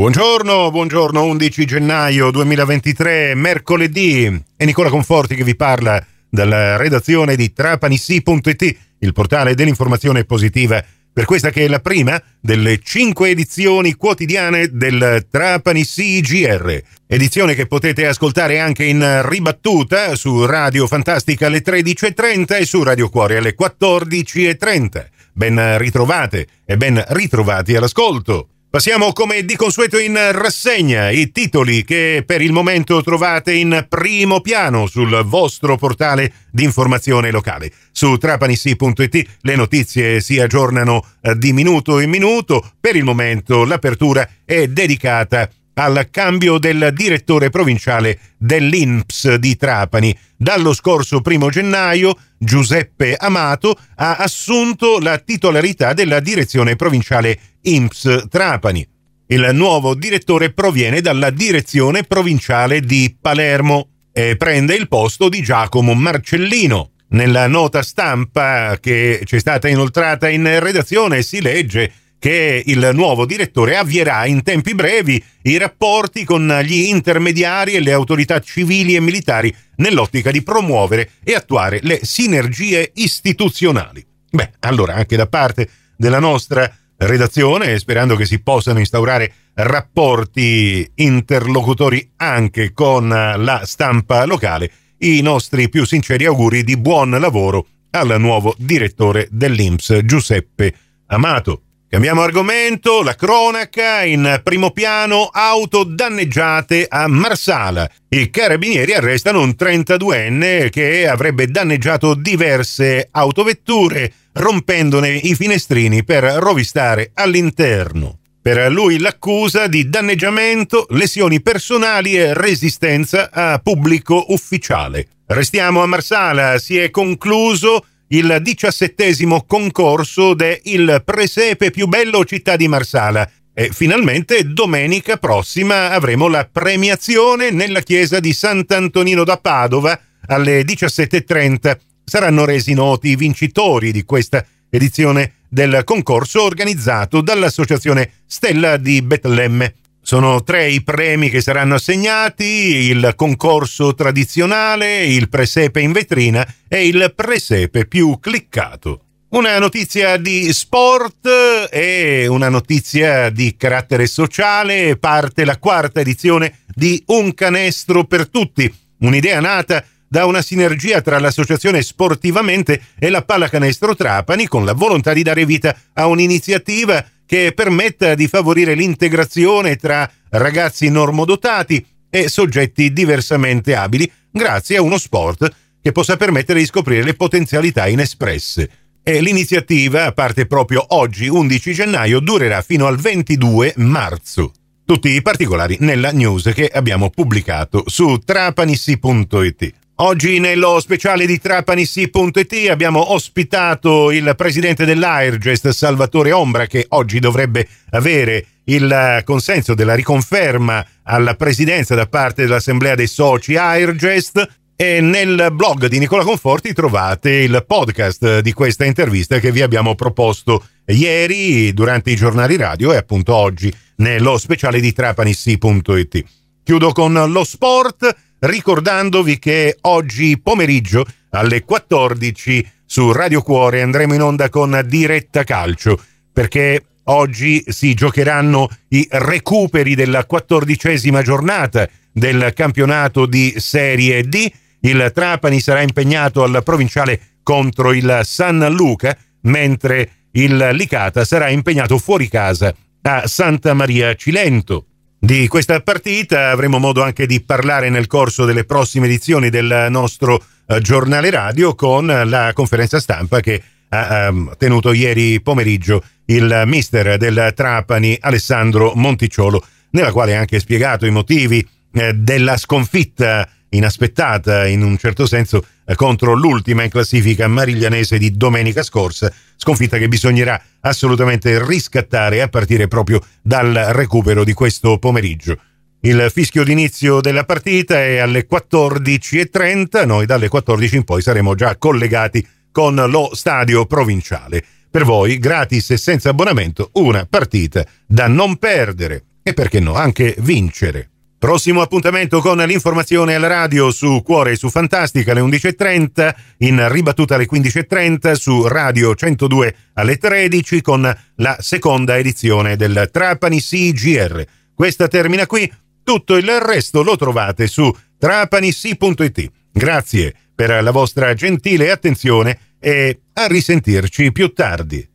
Buongiorno, buongiorno, 11 gennaio 2023, mercoledì. È Nicola Conforti che vi parla dalla redazione di trapanissi.it, il portale dell'informazione positiva per questa che è la prima delle cinque edizioni quotidiane del Trapani CGR. Edizione che potete ascoltare anche in ribattuta su Radio Fantastica alle 13.30 e su Radio Cuore alle 14.30. Ben ritrovate e ben ritrovati all'ascolto. Passiamo come di consueto in rassegna i titoli che per il momento trovate in primo piano sul vostro portale di informazione locale. Su trapanissi.it le notizie si aggiornano eh, di minuto in minuto. Per il momento l'apertura è dedicata a al cambio del direttore provinciale dell'INPS di Trapani. Dallo scorso primo gennaio Giuseppe Amato ha assunto la titolarità della direzione provinciale INPS Trapani. Il nuovo direttore proviene dalla direzione provinciale di Palermo e prende il posto di Giacomo Marcellino. Nella nota stampa che ci è stata inoltrata in redazione si legge che il nuovo direttore avvierà in tempi brevi i rapporti con gli intermediari e le autorità civili e militari nell'ottica di promuovere e attuare le sinergie istituzionali. Beh, allora anche da parte della nostra redazione, sperando che si possano instaurare rapporti interlocutori anche con la stampa locale, i nostri più sinceri auguri di buon lavoro al nuovo direttore dell'Inps Giuseppe Amato. Cambiamo argomento, la cronaca, in primo piano auto danneggiate a Marsala. I carabinieri arrestano un 32enne che avrebbe danneggiato diverse autovetture rompendone i finestrini per rovistare all'interno. Per lui l'accusa di danneggiamento, lesioni personali e resistenza a pubblico ufficiale. Restiamo a Marsala, si è concluso il diciassettesimo concorso de Il Presepe più bello città di Marsala. E finalmente domenica prossima avremo la premiazione nella chiesa di Sant'Antonino da Padova alle 17.30. Saranno resi noti i vincitori di questa edizione del concorso organizzato dall'Associazione Stella di Betlemme. Sono tre i premi che saranno assegnati, il concorso tradizionale, il presepe in vetrina e il presepe più cliccato. Una notizia di sport e una notizia di carattere sociale parte la quarta edizione di Un canestro per tutti, un'idea nata da una sinergia tra l'associazione Sportivamente e la Pallacanestro Trapani con la volontà di dare vita a un'iniziativa che permetta di favorire l'integrazione tra ragazzi normodotati e soggetti diversamente abili grazie a uno sport che possa permettere di scoprire le potenzialità inespresse. E l'iniziativa parte proprio oggi, 11 gennaio, durerà fino al 22 marzo. Tutti i particolari nella news che abbiamo pubblicato su trapanissi.it. Oggi nello speciale di Trapanissi.it abbiamo ospitato il presidente dell'Airgest Salvatore Ombra che oggi dovrebbe avere il consenso della riconferma alla presidenza da parte dell'Assemblea dei Soci Airgest e nel blog di Nicola Conforti trovate il podcast di questa intervista che vi abbiamo proposto ieri durante i giornali radio e appunto oggi nello speciale di Trapanissi.it. Chiudo con lo sport ricordandovi che oggi pomeriggio alle 14 su Radio Cuore andremo in onda con diretta calcio perché oggi si giocheranno i recuperi della quattordicesima giornata del campionato di Serie D. Il Trapani sarà impegnato al provinciale contro il San Luca, mentre il Licata sarà impegnato fuori casa a Santa Maria Cilento. Di questa partita. Avremo modo anche di parlare nel corso delle prossime edizioni del nostro eh, giornale radio con la conferenza stampa che ha um, tenuto ieri pomeriggio il mister del Trapani Alessandro Monticciolo, nella quale ha anche spiegato i motivi eh, della sconfitta inaspettata in un certo senso eh, contro l'ultima in classifica mariglianese di domenica scorsa, sconfitta che bisognerà assolutamente riscattare a partire proprio dal recupero di questo pomeriggio. Il fischio d'inizio della partita è alle 14.30, noi dalle 14 in poi saremo già collegati con lo stadio provinciale. Per voi, gratis e senza abbonamento, una partita da non perdere. e perché no, anche vincere. Prossimo appuntamento con l'informazione alla radio su Cuore e su Fantastica alle 11.30, in ribattuta alle 15.30 su Radio 102 alle 13 con la seconda edizione del Trapani CGR. Questa termina qui, tutto il resto lo trovate su trapanissi.it. Grazie per la vostra gentile attenzione e a risentirci più tardi.